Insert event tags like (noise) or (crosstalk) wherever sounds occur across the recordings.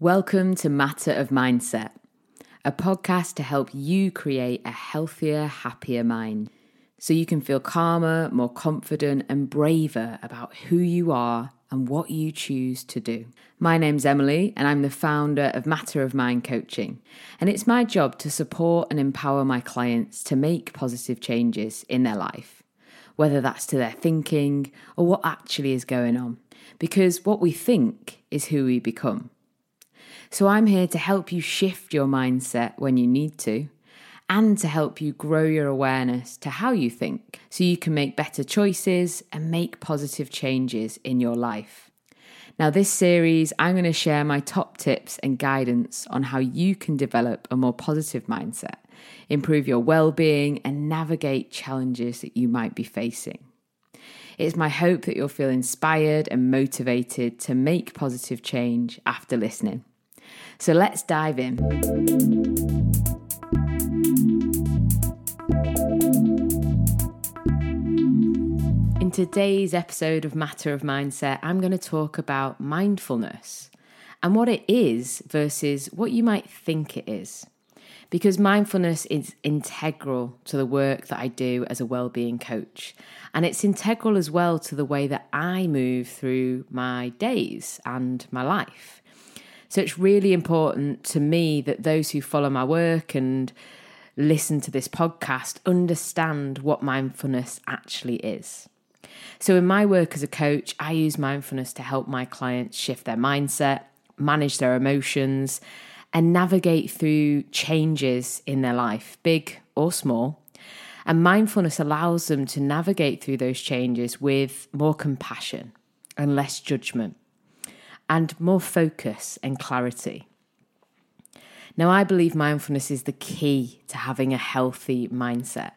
Welcome to Matter of Mindset, a podcast to help you create a healthier, happier mind so you can feel calmer, more confident, and braver about who you are and what you choose to do. My name's Emily, and I'm the founder of Matter of Mind Coaching. And it's my job to support and empower my clients to make positive changes in their life, whether that's to their thinking or what actually is going on. Because what we think is who we become. So I'm here to help you shift your mindset when you need to and to help you grow your awareness to how you think so you can make better choices and make positive changes in your life. Now, this series, I'm going to share my top tips and guidance on how you can develop a more positive mindset, improve your well being, and navigate challenges that you might be facing. It's my hope that you'll feel inspired and motivated to make positive change after listening. So let's dive in. In today's episode of Matter of Mindset, I'm going to talk about mindfulness and what it is versus what you might think it is. Because mindfulness is integral to the work that I do as a well-being coach, and it's integral as well to the way that I move through my days and my life. So it's really important to me that those who follow my work and listen to this podcast understand what mindfulness actually is. So, in my work as a coach, I use mindfulness to help my clients shift their mindset, manage their emotions, and navigate through changes in their life, big or small. And mindfulness allows them to navigate through those changes with more compassion and less judgment and more focus and clarity. Now, I believe mindfulness is the key to having a healthy mindset.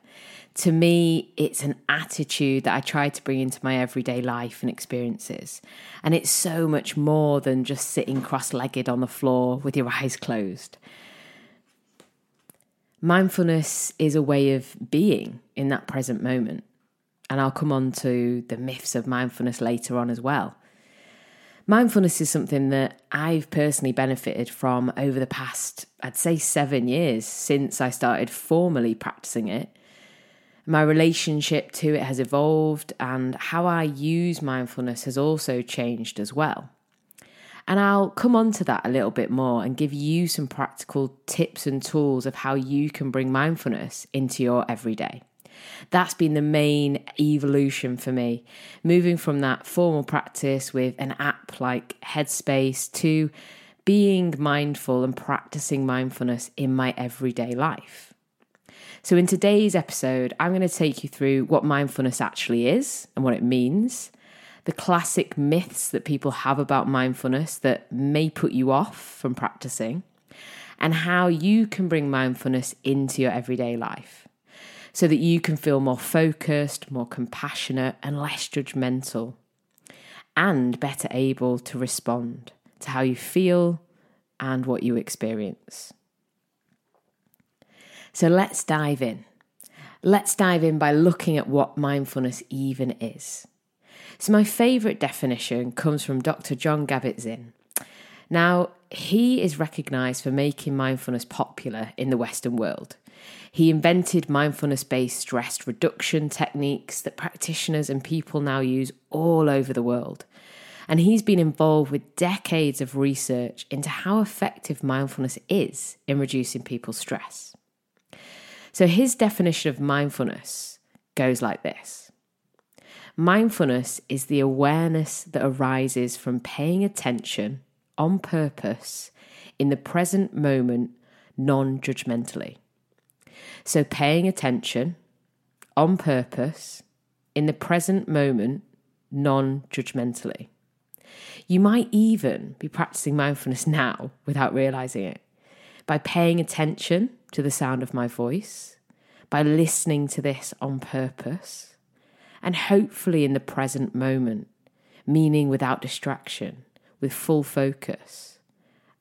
To me, it's an attitude that I try to bring into my everyday life and experiences. And it's so much more than just sitting cross legged on the floor with your eyes closed. Mindfulness is a way of being in that present moment. And I'll come on to the myths of mindfulness later on as well. Mindfulness is something that I've personally benefited from over the past, I'd say, seven years since I started formally practicing it. My relationship to it has evolved, and how I use mindfulness has also changed as well. And I'll come on to that a little bit more and give you some practical tips and tools of how you can bring mindfulness into your everyday. That's been the main evolution for me. Moving from that formal practice with an app like Headspace to being mindful and practicing mindfulness in my everyday life. So, in today's episode, I'm going to take you through what mindfulness actually is and what it means, the classic myths that people have about mindfulness that may put you off from practicing, and how you can bring mindfulness into your everyday life so that you can feel more focused, more compassionate, and less judgmental, and better able to respond to how you feel and what you experience. So let's dive in. Let's dive in by looking at what mindfulness even is. So, my favourite definition comes from Dr. Jon Kabat-Zinn. Now, he is recognised for making mindfulness popular in the Western world. He invented mindfulness based stress reduction techniques that practitioners and people now use all over the world. And he's been involved with decades of research into how effective mindfulness is in reducing people's stress. So his definition of mindfulness goes like this Mindfulness is the awareness that arises from paying attention on purpose in the present moment non judgmentally. So, paying attention on purpose in the present moment, non judgmentally. You might even be practicing mindfulness now without realizing it by paying attention to the sound of my voice, by listening to this on purpose, and hopefully in the present moment, meaning without distraction, with full focus,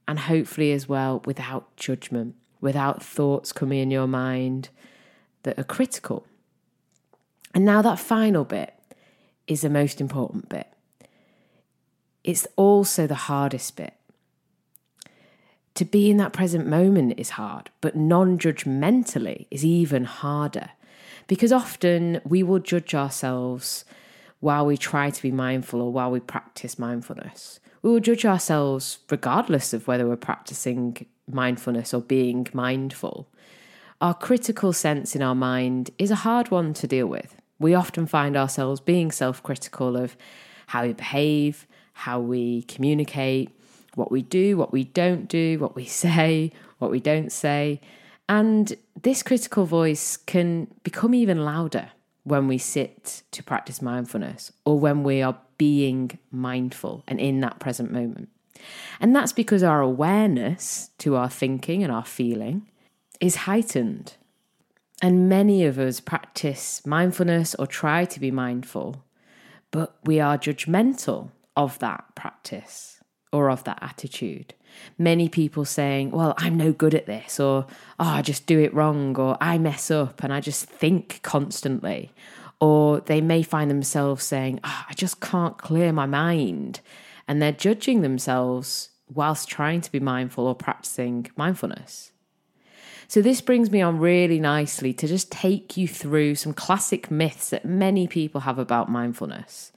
and hopefully as well without judgment without thoughts coming in your mind that are critical. And now, that final bit is the most important bit. It's also the hardest bit. To be in that present moment is hard, but non judgmentally is even harder because often we will judge ourselves while we try to be mindful or while we practice mindfulness. We will judge ourselves regardless of whether we're practicing mindfulness or being mindful. Our critical sense in our mind is a hard one to deal with. We often find ourselves being self critical of how we behave, how we communicate, what we do, what we don't do, what we (laughs) say, what we don't say. And this critical voice can become even louder when we sit to practice mindfulness or when we are being mindful and in that present moment. And that's because our awareness to our thinking and our feeling is heightened. And many of us practice mindfulness or try to be mindful, but we are judgmental of that practice or of that attitude. Many people saying, Well, I'm no good at this, or Oh, I just do it wrong, or I mess up and I just think constantly. Or they may find themselves saying, oh, I just can't clear my mind. And they're judging themselves whilst trying to be mindful or practicing mindfulness. So, this brings me on really nicely to just take you through some classic myths that many people have about mindfulness.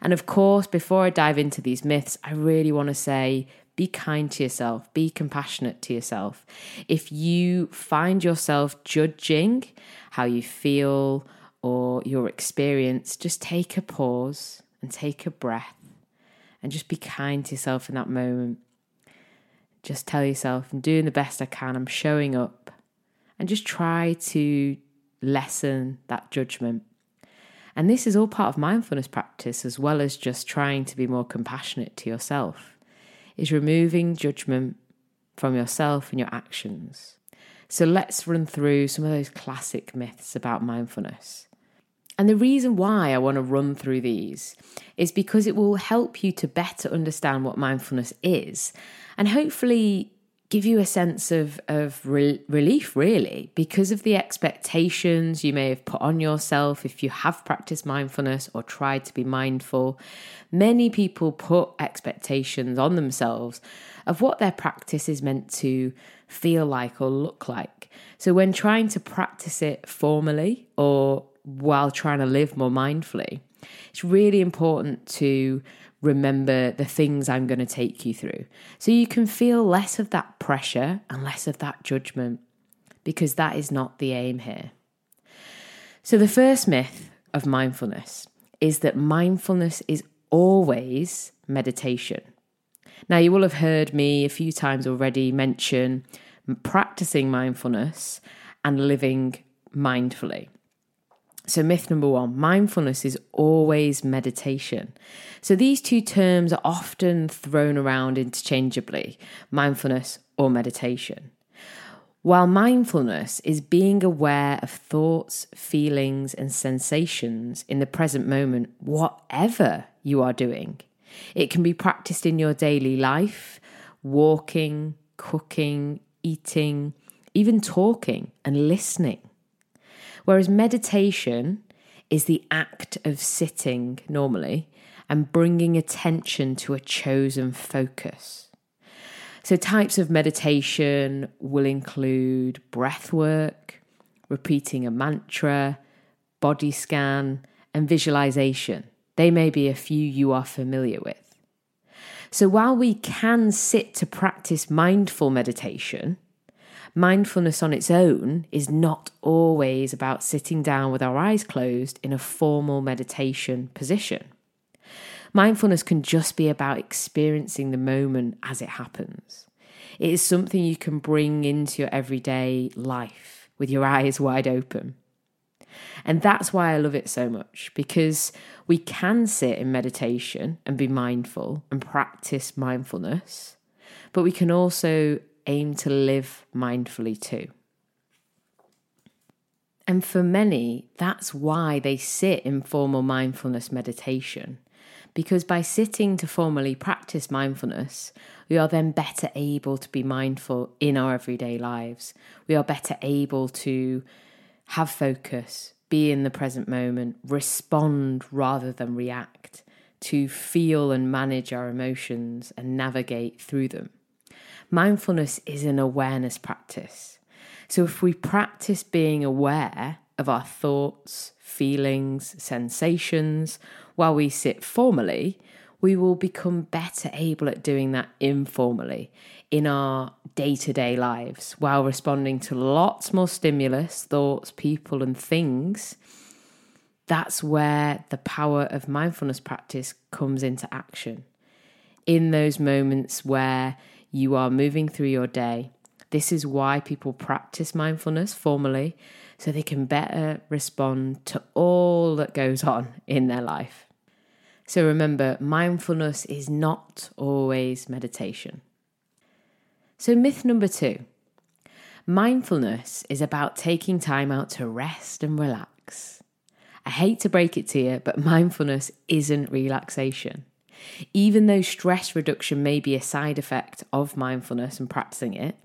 And of course, before I dive into these myths, I really want to say be kind to yourself, be compassionate to yourself. If you find yourself judging how you feel or your experience, just take a pause and take a breath and just be kind to yourself in that moment. Just tell yourself, I'm doing the best I can, I'm showing up, and just try to lessen that judgment. And this is all part of mindfulness practice, as well as just trying to be more compassionate to yourself, is removing judgment from yourself and your actions. So let's run through some of those classic myths about mindfulness. And the reason why I want to run through these is because it will help you to better understand what mindfulness is and hopefully give you a sense of, of re- relief, really, because of the expectations you may have put on yourself if you have practiced mindfulness or tried to be mindful. Many people put expectations on themselves of what their practice is meant to feel like or look like. So, when trying to practice it formally or while trying to live more mindfully, it's really important to remember the things I'm going to take you through. So you can feel less of that pressure and less of that judgment, because that is not the aim here. So, the first myth of mindfulness is that mindfulness is always meditation. Now, you will have heard me a few times already mention practicing mindfulness and living mindfully. So, myth number one mindfulness is always meditation. So, these two terms are often thrown around interchangeably mindfulness or meditation. While mindfulness is being aware of thoughts, feelings, and sensations in the present moment, whatever you are doing, it can be practiced in your daily life, walking, cooking, eating, even talking and listening. Whereas meditation is the act of sitting normally and bringing attention to a chosen focus. So, types of meditation will include breath work, repeating a mantra, body scan, and visualization. They may be a few you are familiar with. So, while we can sit to practice mindful meditation, mindfulness on its own is not always about sitting down with our eyes closed in a formal meditation position. Mindfulness can just be about experiencing the moment as it happens. It is something you can bring into your everyday life with your (laughs) eyes wide open. And that's why I love it so much because we can sit in meditation and be mindful and practice mindfulness, but we can also aim to live mindfully too. And for many, that's why they sit in formal mindfulness meditation. Because by sitting to formally practice mindfulness, we are then better able to be mindful in our everyday lives. We are better able to have focus, be in the present moment, respond rather than react, to feel and manage our emotions and navigate through them. Mindfulness is an awareness practice. So if we practice being aware of our thoughts, feelings, sensations while we sit formally, we will become better able at doing that informally in our day to day lives while responding to lots more stimulus, thoughts, people, and things. That's where the power of mindfulness practice comes into action. In those moments where you are moving through your day, this is why people practice mindfulness formally so they can better respond to all that goes on in their life. So remember, mindfulness is not always meditation. So, myth number two mindfulness is about taking time out to rest and relax. I hate to break it to you, but mindfulness isn't relaxation. Even though stress reduction may be a side effect of mindfulness and practicing it,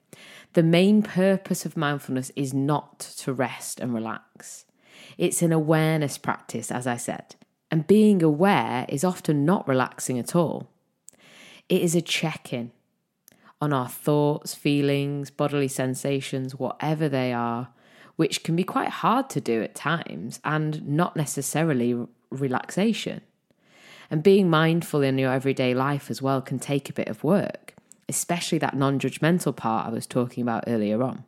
the main purpose of mindfulness is not to rest and relax. It's an awareness practice, as I said. And being aware is often not relaxing at all. It is a check in on our thoughts, feelings, bodily sensations, whatever they are, which can be quite hard to do at times and not necessarily relaxation. And being mindful in your everyday life as well can take a bit of work, especially that non judgmental part I was talking about earlier on.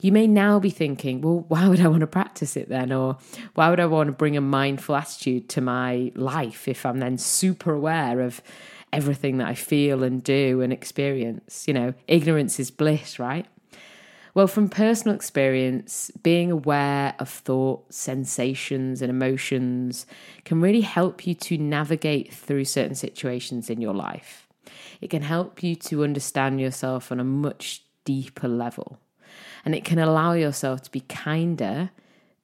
You may now be thinking, well, (laughs) why would I want to practice it then? Or why would I want to bring a mindful attitude to my life if I'm then super aware of everything that I feel and do and experience? You know, ignorance is bliss, right? Well, from personal experience, being aware of thoughts, sensations, and emotions can really help you to navigate through certain situations in your life. It can help you to understand yourself on a much deeper level. And it can allow yourself to be kinder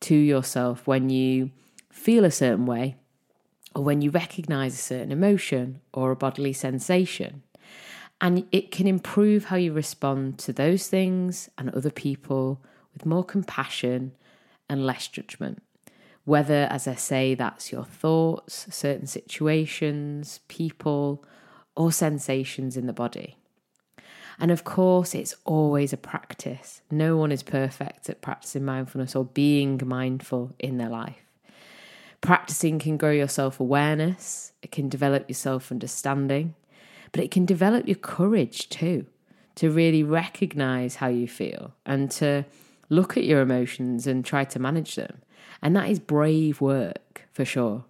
to yourself when you feel a certain way or when you recognize a certain emotion or a bodily sensation. And it can improve how you respond to those things and other people with more compassion and less judgment. Whether, as I say, that's your thoughts, certain situations, people, or sensations in the body. And of course, it's always a practice. No one is perfect at practicing mindfulness or being mindful in their life. Practicing can grow your self awareness, it can develop your self understanding, but it can develop your courage too to really recognize how you feel and to look at your emotions and try to manage them. And that is brave work for sure.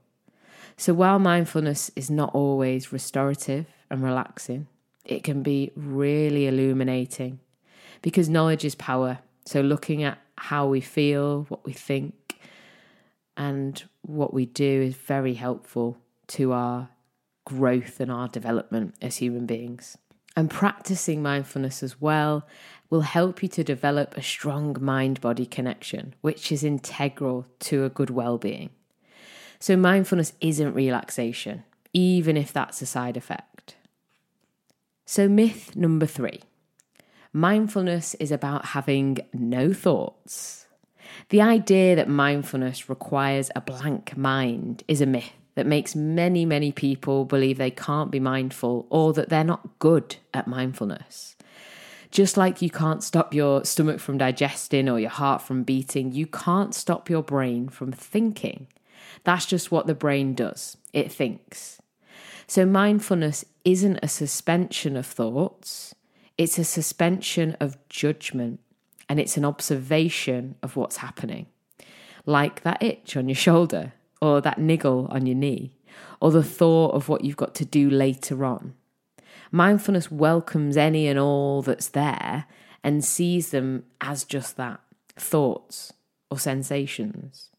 So while mindfulness is not always restorative and relaxing, it can be really illuminating because knowledge is power. So, looking at how we feel, what we think, and what we do is very helpful to our growth and our development as human beings. And practicing mindfulness as well will help you to develop a strong mind body connection, which is integral to a good well being. So, mindfulness isn't relaxation, even if that's a side effect. So, myth number three mindfulness is about having no thoughts. The idea that mindfulness requires a blank mind is a myth that makes many, many people believe they can't be mindful or that they're not good at mindfulness. Just like you can't stop your stomach from digesting or your heart from beating, you can't stop your brain from thinking. That's just what the brain does it thinks. So, mindfulness isn't a suspension of thoughts, it's a suspension of judgment and it's an observation of what's happening. Like that itch on your (laughs) shoulder, or that niggle on your knee, or the thought of what you've got to do later on. Mindfulness welcomes any and all that's there and sees them as just that thoughts or sensations.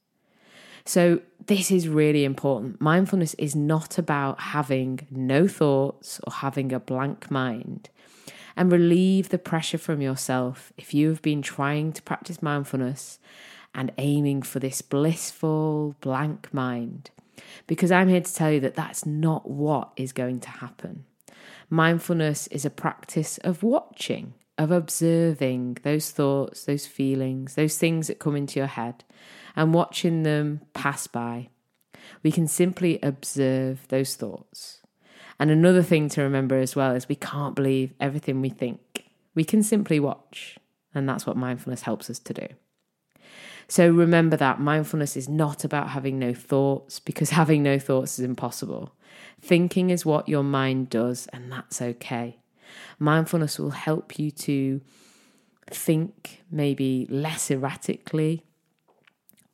So, this is really important. Mindfulness is not about having no thoughts or having a blank mind. And relieve the pressure from yourself if you have been trying to practice mindfulness and aiming for this blissful blank mind. Because I'm here to tell you that that's not what is going to happen. Mindfulness is a practice of watching, of observing those thoughts, those feelings, those things that come into your head, and watching them pass by. We can simply observe those thoughts. And another thing to remember as well is we can't believe everything we think. We can simply watch, and that's what mindfulness helps us to do. So remember that mindfulness is not about having no thoughts because (laughs) having no thoughts is impossible. Thinking is what your mind does, and that's okay. Mindfulness will help you to think maybe less erratically.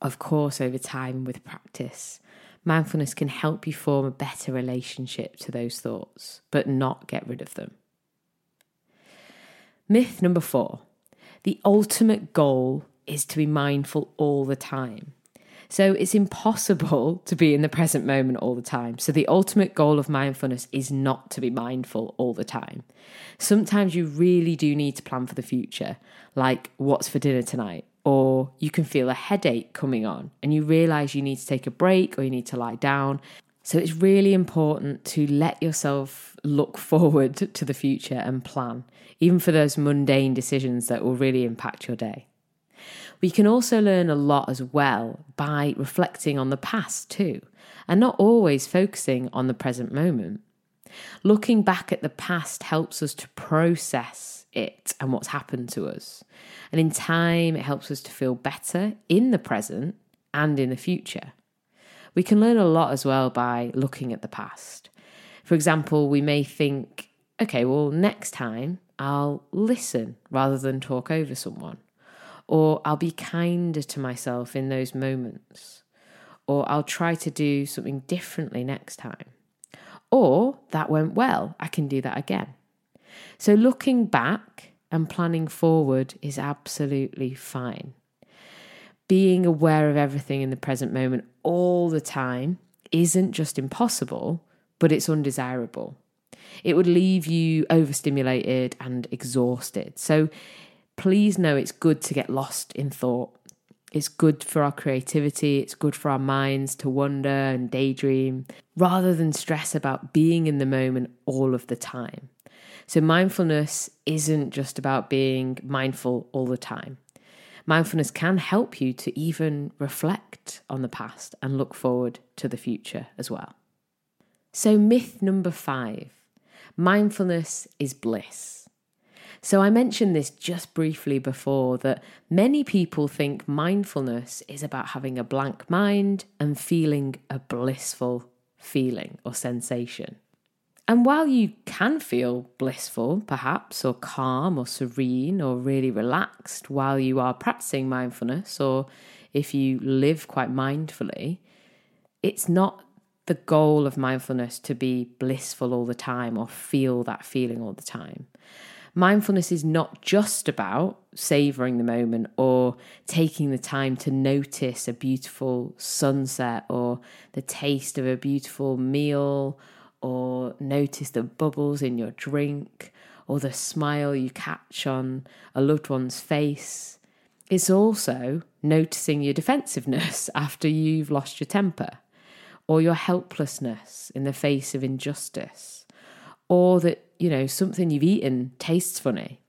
Of course, over time with practice, mindfulness can help you form a better relationship to those thoughts, but not get rid of them. Myth number four the ultimate goal is to be mindful all the time. So it's impossible (laughs) to be in the present moment all the time. So the ultimate goal of mindfulness is not to be mindful all the time. Sometimes you really do need to plan for the future, like what's for dinner tonight, or you can feel a headache coming on and you realize you need to take a break or you need to lie down. So it's really important to let yourself look (laughs) forward to the future and plan, even for those mundane decisions that will really impact your day. We can also learn a lot as well by reflecting on the past too, and not always focusing on the present moment. Looking back at the past helps us to process it and what's happened to us. And in time, it helps us to feel better in the present and in the future. We can learn a lot as well by looking at the past. For example, we may think, okay, well, next time I'll listen rather than talk over someone or I'll be kinder to myself in those moments, or I'll try to do something differently next time, or that went well, I can do that again. So looking back and planning forward is absolutely fine. Being aware of everything in the present moment all the time isn't just impossible, but it's undesirable. It would leave you overstimulated and exhausted. So please know it's good to get lost in thought. It's good for our creativity, it's good for our minds to wonder and daydream rather than stress about being in the moment all of the time. So, mindfulness isn't just about being mindful all the time. Mindfulness can help you to even reflect on the past and look forward to the future as well. So, myth number five mindfulness is bliss. So, I mentioned this just briefly before that many people think mindfulness is about having a blank mind and feeling a blissful feeling or sensation. And while you can feel blissful, perhaps, or calm, or serene, or really relaxed while you are practicing mindfulness, or if you live quite mindfully, it's not the goal of mindfulness to be blissful all the time or feel that feeling all the time. Mindfulness is not just about savoring the moment or taking the time to notice a beautiful sunset or the taste of a beautiful meal or notice the bubbles in your drink or the smile you catch on a loved one's face. It's also noticing your defensiveness (laughs) after you've lost your temper or your helplessness in the face of injustice or that you know, something you've eaten tastes funny.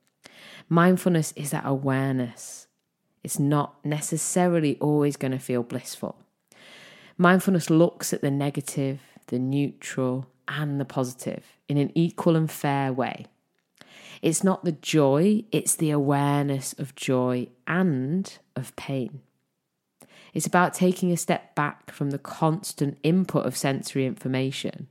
Mindfulness is that awareness. It's not necessarily always going to feel blissful. Mindfulness looks at the negative, the neutral, and the positive in an equal and fair way. It's not the joy, it's the awareness of joy and of pain. It's about taking a step back from the constant input of sensory information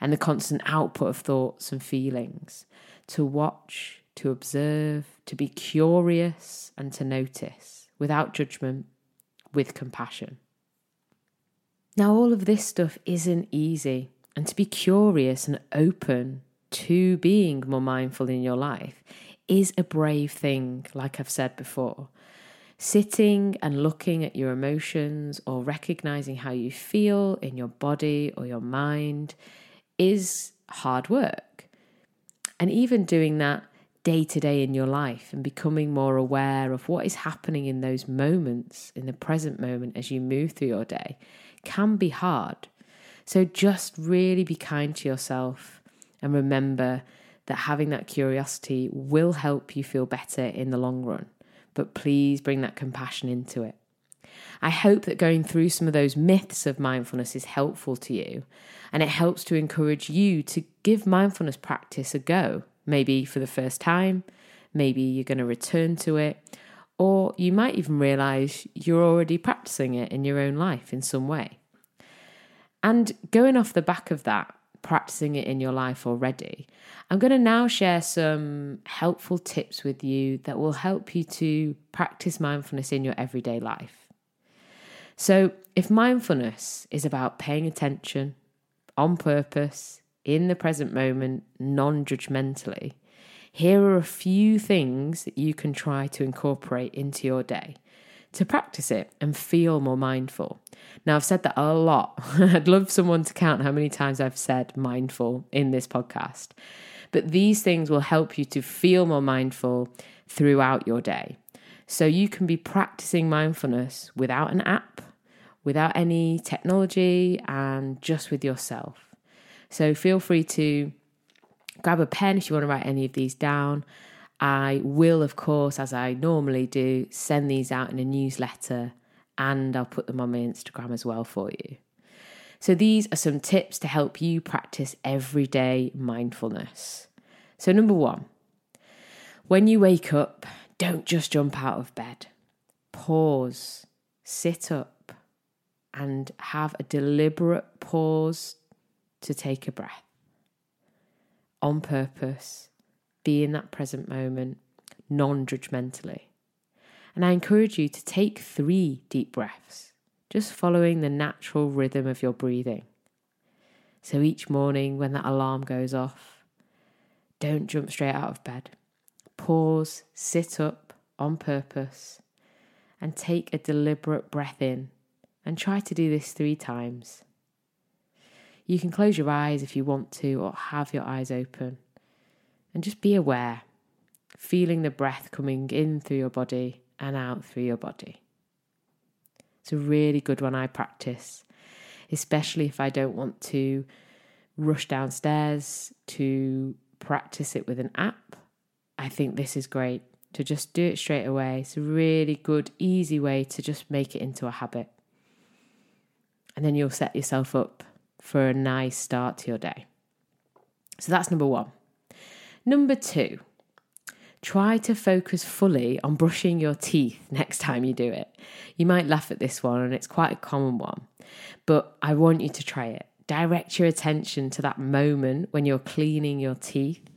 and the constant output of thoughts and feelings to watch, to observe, to be curious, and to notice without judgment, with compassion. Now, all of this stuff isn't easy, and to be curious and open to being more mindful in your life is a brave thing, like I've said before. Sitting and looking at your emotions or recognizing how you feel in your body or your mind is hard work. And even doing that day to day in your life and becoming more aware of what is happening in those moments, in the present moment as you move through your day, can be hard. So just really be kind to yourself and remember that having that curiosity will help you feel better in the long run but please bring that compassion into it. I hope that going through some of those myths of mindfulness is helpful to you and it helps to encourage you to give mindfulness practice a go, maybe for the first time, maybe you're going to return to it, or you might even realize you're already practicing it in your own life in some way. And going off the back of that, practicing it in your life already, I'm going to now share some helpful tips with you that will help you to practice mindfulness in your everyday life. So, if mindfulness is about paying attention on purpose, in the present moment, non judgmentally, here are a few things that you can try to incorporate into your day to practice it and feel more mindful. Now, I've said that a lot. (laughs) I'd love someone to count how many times I've said mindful in this podcast. But these things will help you to feel more mindful throughout your day. So you can be practicing mindfulness without an app, without any technology, and just with yourself. So feel free to grab a pen if you want to write any of these down. I will, of course, as I normally do, send these out in a newsletter and I'll put them on my Instagram as well for you. So, these are some tips to help you practice everyday mindfulness. So, number one, when you wake up, don't just jump out of bed. Pause, sit up, and have a deliberate pause to take a breath on purpose, be in that present moment, non judgmentally. And I encourage you to take three deep breaths, just following the natural rhythm of your breathing. So each morning when that alarm goes off, don't jump straight out of bed. Pause, sit up on purpose, and take a deliberate breath in. And try to do this three times. You can close your eyes if you want to, or have your eyes open. And just be aware, feeling the breath coming in through your body and out through your body. It's a really good one I practice, especially if I don't want to rush downstairs to practice it with an app. I think this is great to just do it straight away. It's a really good, easy way to just make it into a habit. And then you'll set yourself up for a nice start to your day. So that's number one. Number two, try to focus fully on brushing your teeth next time you do it. You might laugh at this one, and it's quite a common one, but I want you to try it. Direct your attention to that moment when you're cleaning your teeth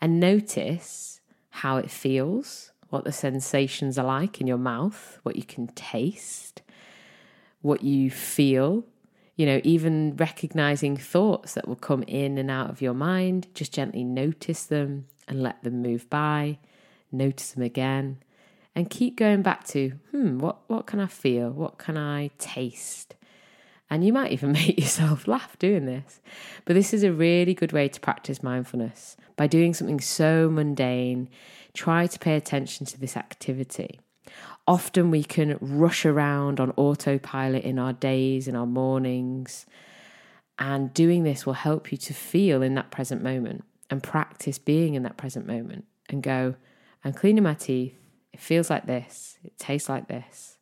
and notice how it feels, what the sensations are like in your mouth, what you can taste, what you feel you know, even recognizing thoughts that will come in and out of your mind, just gently notice them and let them move by, notice them again, and keep going back to, hmm, what, what can I feel? What can I taste? And you might even (laughs) make yourself laugh doing this. But this is a really good way to practice mindfulness. By doing something so mundane, try to pay attention to this activity often we can rush around on autopilot in our days, in our mornings. And doing this will help you to feel in that present moment and practice being in that present moment and go, I'm cleaning my teeth. It feels like this. It tastes like this.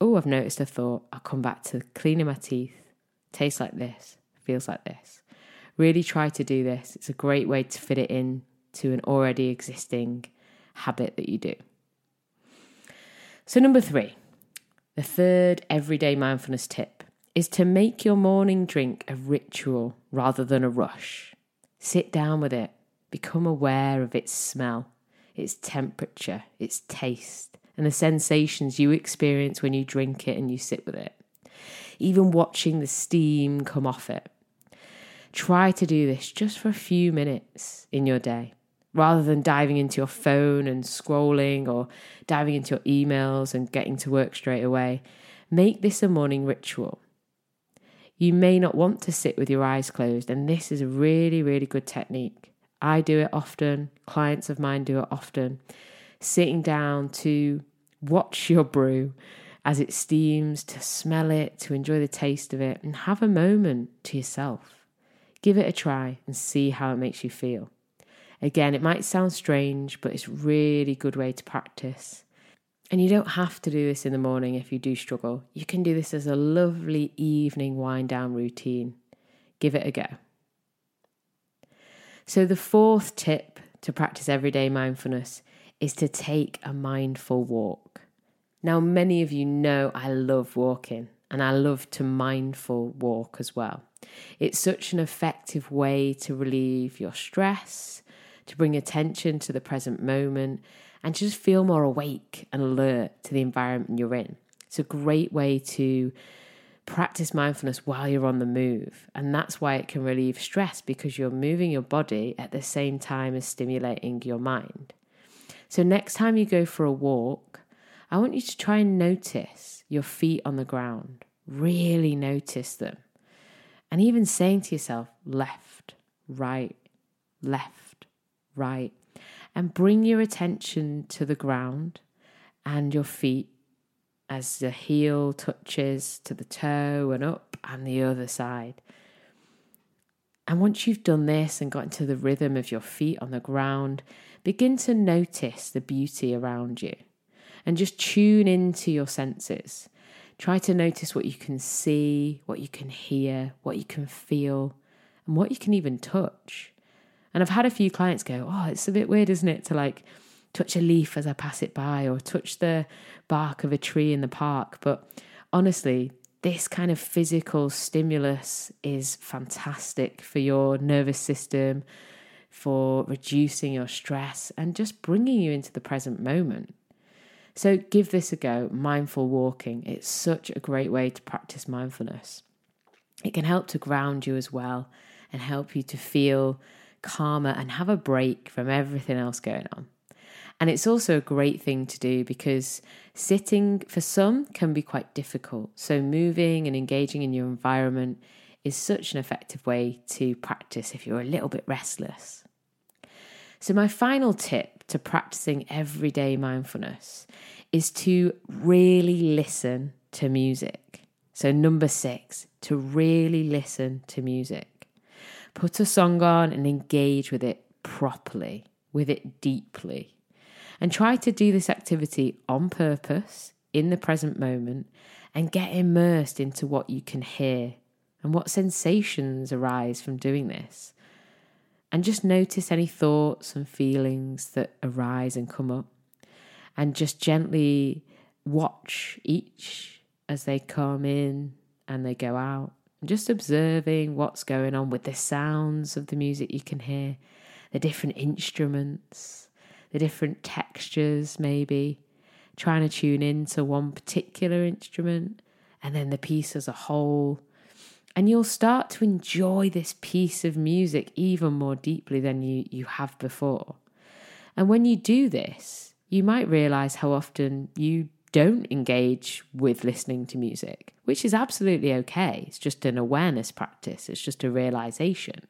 Oh, I've noticed a thought. I'll come back to cleaning my teeth. Tastes like this. Feels like this. Really try to do this. It's a great way to fit it in to an already existing habit that you do. So, number three, the third everyday mindfulness tip is to make your morning drink a ritual rather than a rush. Sit down with it, become aware of its smell, its temperature, its taste, and the sensations you experience when you drink it and you sit with it. Even watching the steam come off it. Try to do this just for a few minutes in your day rather than diving into your phone and scrolling or diving into your emails and getting to work straight away. Make this a morning ritual. You may not want to sit with your eyes closed, and this is a really, really good technique. I do it often, clients of mine do it often. Sitting down to watch your brew as it steams, to smell it, to enjoy the taste of it, and have a moment to yourself. Give it a try and see how it makes you feel. Again, it might sound strange, but it's really good way to practice. And you don't have to do this in the morning if you do struggle. You can do this as a lovely evening wind down routine. Give it a go. So, the fourth tip to practice everyday mindfulness is to take a mindful walk. Now, many of you know I love walking and I love to mindful walk as well. It's such an effective way to relieve your stress, to bring attention to the present moment, and to just feel more awake and alert to the environment you're in. It's a great way to practice mindfulness while you're on the move. And that's why it can relieve stress because you're moving your body at the same time as stimulating your mind. So, next time you go for a walk, I want you to try and notice your feet on the ground. Really notice them. And even saying to yourself, left, right, left, right and bring your attention to the ground and your feet as the heel touches to the toe and up and the other side. And once you've done this and got into the rhythm of your feet on the ground, begin to notice the beauty around you and just tune into your senses. Try to notice what you can see, what you can hear, what you can feel, and what you can even touch. And I've had a few clients go, Oh, it's a bit weird, isn't it? To like touch a leaf as I pass it by or touch the bark of a tree in the park. But honestly, this kind of physical stimulus is fantastic for your nervous system, for reducing your stress, and just bringing you into the present moment. So give this a go mindful walking. It's such a great way to practice mindfulness. It can help to ground you as well and help you to feel calmer, and have a break from everything else going on. And it's also a great thing to do because sitting for some can be quite difficult. So, moving and engaging in your environment is such an effective way to practice if you're a little bit restless. So, my final tip to practicing everyday mindfulness is to really listen to music. So, number six, to really listen to music. Put a song on and engage with it properly, with it deeply. And try to do this activity on purpose, in the present moment, and get immersed into what you can hear and what sensations arise from doing this. And just notice any thoughts and feelings that arise and come up. And just gently watch each as they come in and they go out just observing what's going on with the sounds of the music you can hear, the different instruments, the different textures, maybe, trying to tune in to one particular instrument and then the piece as a whole. And you'll start to enjoy this piece of music even more deeply than you, you have before. And when you do this, you might realize how often you don't engage with listening to music, which is absolutely okay. It's just an awareness practice, it's just a realization.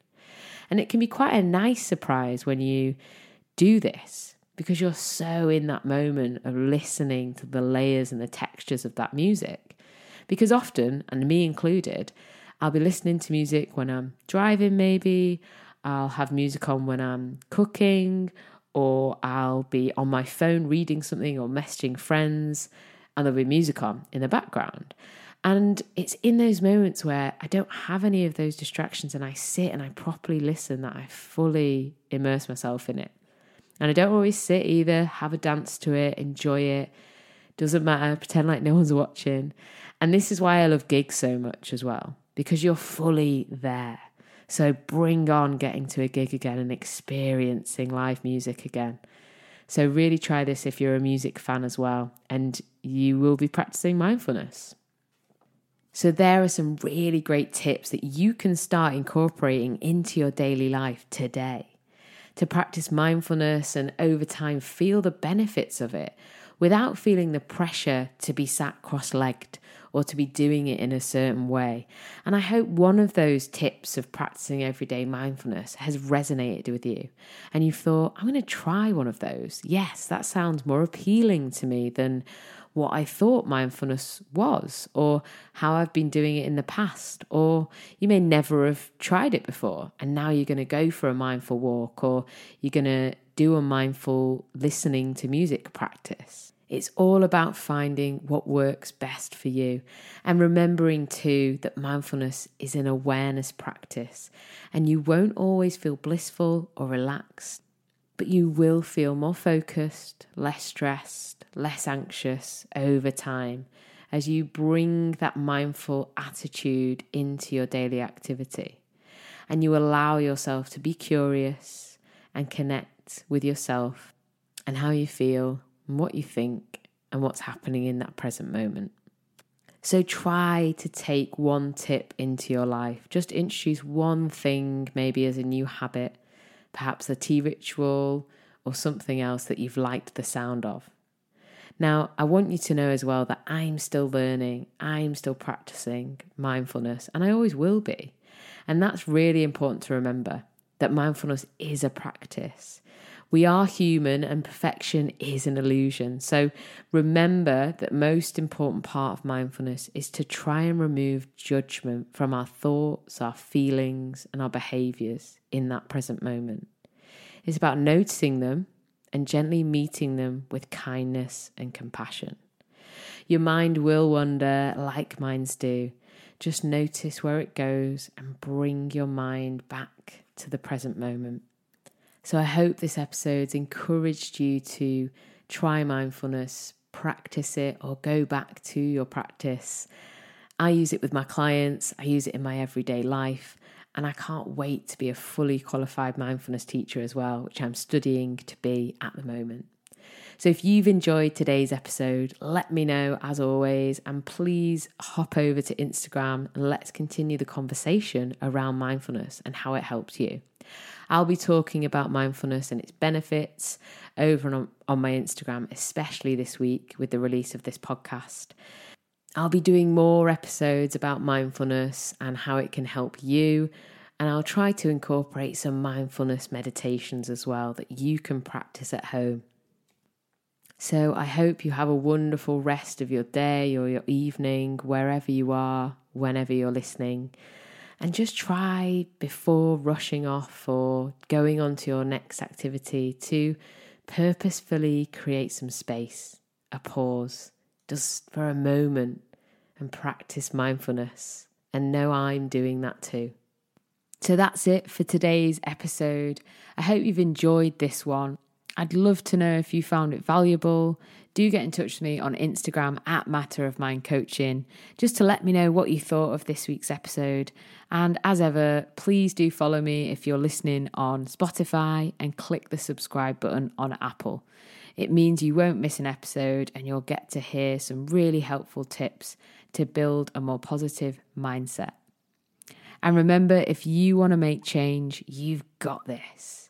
And it can be quite a nice surprise when you do this because you're so in that moment of listening to the layers and the textures of that music. Because often, and me included, I'll be listening to music when I'm driving, maybe. I'll have music on when I'm cooking or I'll be on my phone reading something or messaging friends, and there'll be music on in the background. And it's in those moments where I don't have any of those distractions and I sit and I properly listen that I fully immerse myself in it. And I don't always sit either, have a dance to it, enjoy it. Doesn't matter, pretend like no one's watching. And this is why I love gigs so much as well, because you're fully there. So bring on getting to a gig again and experiencing live music again. So really try this if you're a music fan as well, and you will be practicing mindfulness. So, there are some really great tips that you can start incorporating into your daily life today to practice mindfulness and over time feel the benefits of it without feeling the pressure to be sat cross legged or to be doing it in a certain way. And I hope one of those tips of practicing everyday mindfulness has resonated with you and you thought, I'm going to try one of those. Yes, that sounds more appealing to me than what I thought mindfulness was, or how I've been doing it in the past, or you may never have tried it before, and now you're going to go for a mindful walk, or you're going to do a mindful listening to music practice. It's all about finding what works best for you and remembering too that mindfulness is an awareness practice. And you won't always feel blissful or relaxed, but you will feel more focused, less stressed, less anxious over time as you bring that mindful attitude into your daily activity. And you allow yourself to be curious and connect with yourself and how you feel what you think and what's happening in that present moment. So try to take one tip into your life. Just introduce one thing, maybe as a new habit, perhaps a tea ritual or something else that you've liked the sound of. Now, I want you to know as well that I'm still learning, I'm still practicing mindfulness, and I always will be. And that's really important to remember that mindfulness is a practice. We are human and perfection is an illusion. So remember that most important part of mindfulness is to try and remove judgment from our thoughts, our feelings, and our behaviors in that present moment. It's about noticing them and gently meeting them with kindness and compassion. Your mind will wander like minds do. Just notice where it goes and bring your mind back to the present moment. So I hope this episode's encouraged you to try mindfulness, practice it, or go back to your practice. I use it with my clients, I use it in my everyday life, and I can't wait to be a fully qualified mindfulness teacher as well, which I'm studying to be at the moment. So if you've enjoyed today's episode, let me know as always, and please hop over to Instagram and let's continue the conversation around mindfulness and how it helps you. I'll be talking about mindfulness and its benefits over on, on my Instagram, especially this week with the release of this podcast. I'll be doing more episodes about mindfulness and how it can help you. And I'll try to incorporate some mindfulness meditations as well that you can practice at home. So I hope you have a wonderful rest of your day or your evening, wherever you are, whenever you're listening. And just try before rushing off or going on to your next activity to purposefully create some space, a pause just for a moment and practice mindfulness and know I'm doing that too. So that's it for today's episode. I hope you've enjoyed this one. I'd love to know if you found it valuable. Do get in touch with me on Instagram at Matter of Mind Coaching just to let me know what you thought of this week's episode. And as ever, please do follow me if you're listening on Spotify and click the subscribe button on Apple. It means you won't miss an episode and you'll get to hear some really helpful tips to build a more positive mindset. And remember, if you want to make change, you've got this.